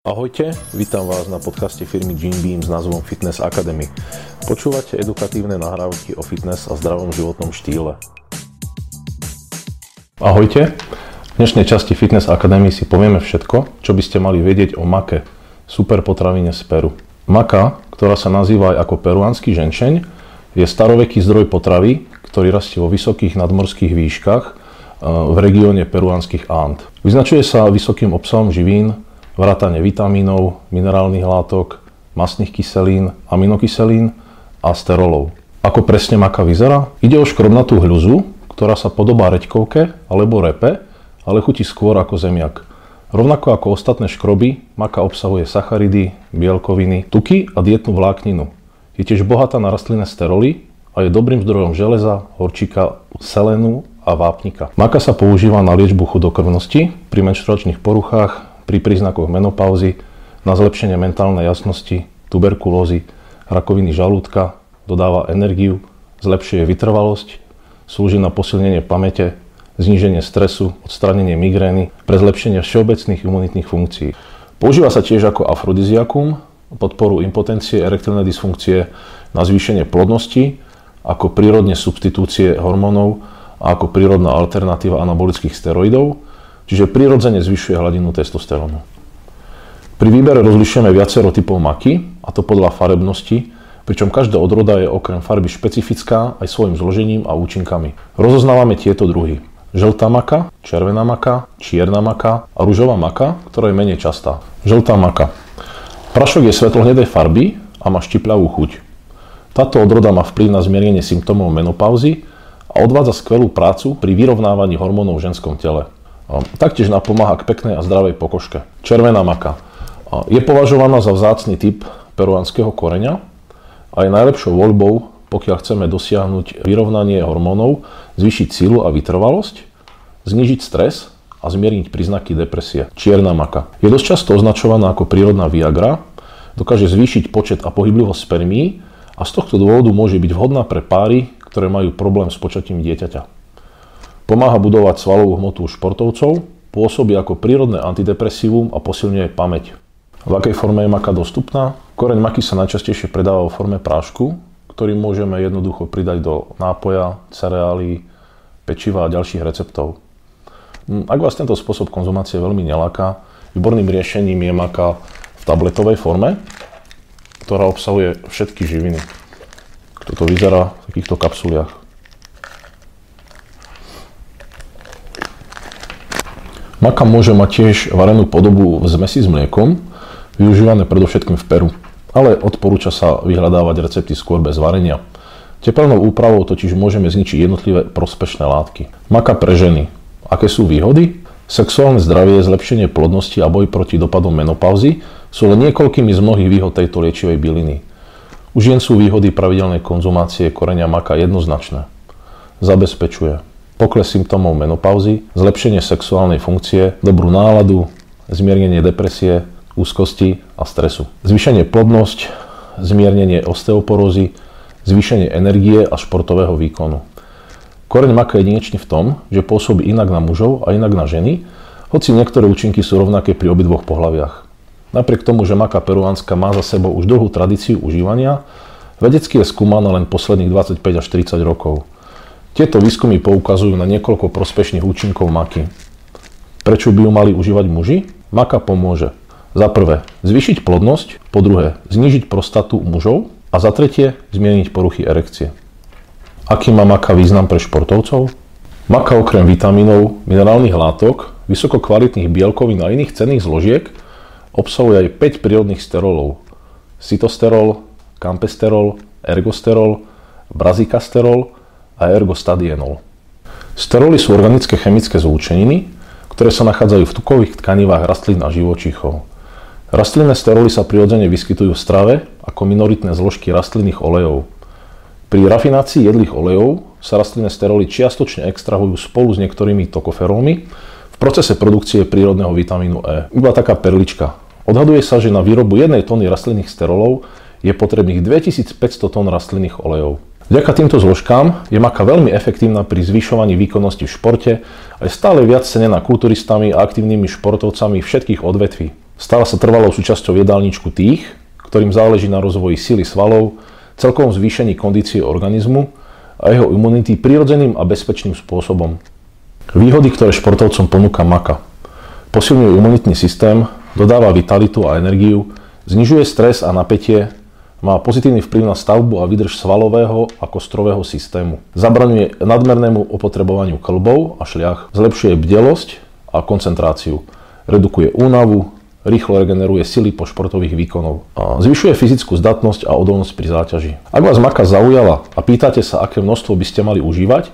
Ahojte, vítam vás na podcaste firmy Gene Beam s názvom Fitness Academy. Počúvate edukatívne nahrávky o fitness a zdravom životnom štýle. Ahojte, v dnešnej časti Fitness Academy si povieme všetko, čo by ste mali vedieť o make, super potravine z Peru. Maka, ktorá sa nazýva aj ako peruánsky ženšeň, je staroveký zdroj potravy, ktorý rastie vo vysokých nadmorských výškach eh, v regióne peruánskych Ant. Vyznačuje sa vysokým obsahom živín, vrátane vitamínov, minerálnych látok, masných kyselín, aminokyselín a sterolov. Ako presne maka vyzerá? Ide o škrobnatú hľuzu, ktorá sa podobá reďkovke alebo repe, ale chutí skôr ako zemiak. Rovnako ako ostatné škroby, maka obsahuje sacharidy, bielkoviny, tuky a dietnú vlákninu. Je tiež bohatá na rastlinné steroly a je dobrým zdrojom železa, horčíka, selénu a vápnika. Maka sa používa na liečbu chudokrvnosti pri menštruačných poruchách, pri príznakoch menopauzy, na zlepšenie mentálnej jasnosti, tuberkulózy, rakoviny žalúdka, dodáva energiu, zlepšuje vytrvalosť, slúži na posilnenie pamäte, zníženie stresu, odstránenie migrény, pre zlepšenie všeobecných imunitných funkcií. Používa sa tiež ako afrodiziakum, podporu impotencie, erektilnej dysfunkcie, na zvýšenie plodnosti, ako prírodne substitúcie hormónov a ako prírodná alternatíva anabolických steroidov, Čiže prirodzene zvyšuje hladinu testosterónu. Pri výbere rozlišujeme viacero typov maky, a to podľa farebnosti, pričom každá odroda je okrem farby špecifická aj svojim zložením a účinkami. Rozoznávame tieto druhy. Žltá maka, červená maka, čierna maka a rúžová maka, ktorá je menej častá. Žltá maka. Prašok je svetlohnedej farby a má štipľavú chuť. Táto odroda má vplyv na zmiernenie symptómov menopauzy a odvádza skvelú prácu pri vyrovnávaní hormónov v ženskom tele. Taktiež napomáha k peknej a zdravej pokožke. Červená maka. Je považovaná za vzácny typ peruánskeho koreňa a je najlepšou voľbou, pokiaľ chceme dosiahnuť vyrovnanie hormónov, zvýšiť sílu a vytrvalosť, znížiť stres a zmierniť príznaky depresie. Čierna maka. Je dosť často označovaná ako prírodná Viagra, dokáže zvýšiť počet a pohyblivosť spermí a z tohto dôvodu môže byť vhodná pre páry, ktoré majú problém s počatím dieťaťa. Pomáha budovať svalovú hmotu športovcov, pôsobí ako prírodné antidepresívum a posilňuje pamäť. V akej forme je maka dostupná? Koreň maky sa najčastejšie predáva vo forme prášku, ktorý môžeme jednoducho pridať do nápoja, cereálií, pečiva a ďalších receptov. Hm, ak vás tento spôsob konzumácie veľmi neláka, výborným riešením je maka v tabletovej forme, ktorá obsahuje všetky živiny. Toto vyzerá v takýchto kapsuliach. Maka môže mať tiež varenú podobu v zmesi s mliekom, využívané predovšetkým v Peru, ale odporúča sa vyhľadávať recepty skôr bez varenia. Tepelnou úpravou totiž môžeme zničiť jednotlivé prospešné látky. Maka pre ženy. Aké sú výhody? Sexuálne zdravie, zlepšenie plodnosti a boj proti dopadom menopauzy sú len niekoľkými z mnohých výhod tejto liečivej byliny. U žien sú výhody pravidelnej konzumácie koreňa maka jednoznačné. Zabezpečuje pokles symptómov menopauzy, zlepšenie sexuálnej funkcie, dobrú náladu, zmiernenie depresie, úzkosti a stresu. Zvýšenie plodnosť, zmiernenie osteoporózy, zvýšenie energie a športového výkonu. Koreň maka je jedinečný v tom, že pôsobí inak na mužov a inak na ženy, hoci niektoré účinky sú rovnaké pri obidvoch pohľaviach. Napriek tomu, že maka peruánska má za sebou už dlhú tradíciu užívania, vedecky je skúmaná len posledných 25 až 30 rokov. Tieto výskumy poukazujú na niekoľko prospešných účinkov maky. Prečo by ju mali užívať muži? Maka pomôže. Za prvé, zvýšiť plodnosť, po druhé, znížiť prostatu mužov a za tretie, zmieniť poruchy erekcie. Aký má maka význam pre športovcov? Maka okrem vitamínov, minerálnych látok, vysokokvalitných bielkovín a iných cenných zložiek obsahuje aj 5 prírodných sterolov. Cytosterol, kampesterol, ergosterol, brazikasterol a ergostadienol. Steroly sú organické chemické zlúčeniny, ktoré sa nachádzajú v tukových tkanivách rastlín a živočíchov. Rastlinné steroly sa prirodzene vyskytujú v strave ako minoritné zložky rastlinných olejov. Pri rafinácii jedlých olejov sa rastlinné steroly čiastočne extrahujú spolu s niektorými tokoferolmi v procese produkcie prírodného vitamínu E. Iba taká perlička. Odhaduje sa, že na výrobu jednej tóny rastlinných sterolov je potrebných 2500 tón rastlinných olejov. Vďaka týmto zložkám je maka veľmi efektívna pri zvyšovaní výkonnosti v športe a je stále viac cenená kulturistami a aktívnymi športovcami všetkých odvetví. Stáva sa trvalou súčasťou jedálničku tých, ktorým záleží na rozvoji sily svalov, celkovom zvýšení kondície organizmu a jeho imunity prirodzeným a bezpečným spôsobom. Výhody, ktoré športovcom ponúka maka. Posilňuje imunitný systém, dodáva vitalitu a energiu, znižuje stres a napätie, má pozitívny vplyv na stavbu a výdrž svalového a kostrového systému. Zabraňuje nadmernému opotrebovaniu klbov a šliach, zlepšuje bdelosť a koncentráciu, redukuje únavu, rýchlo regeneruje sily po športových výkonov. Zvyšuje fyzickú zdatnosť a odolnosť pri záťaži. Ak vás maka zaujala a pýtate sa, aké množstvo by ste mali užívať,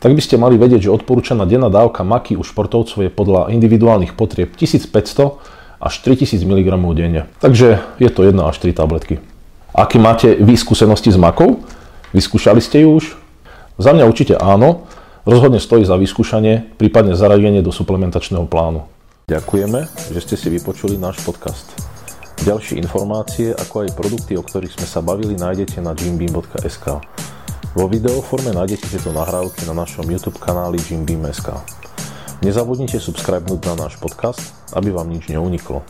tak by ste mali vedieť, že odporúčaná denná dávka maky u športovcov je podľa individuálnych potrieb 1500 až 3000 mg denne. Takže je to 1 až 3 tabletky. Aké máte vy skúsenosti s makou? Vyskúšali ste ju už? Za mňa určite áno. Rozhodne stojí za vyskúšanie, prípadne zaradenie do suplementačného plánu. Ďakujeme, že ste si vypočuli náš podcast. Ďalšie informácie, ako aj produkty, o ktorých sme sa bavili, nájdete na jimbeam.sk. Vo videoforme nájdete tieto nahrávky na našom YouTube kanáli jimbeam.sk. Nezabudnite subscribenúť na náš podcast, aby vám nič neuniklo.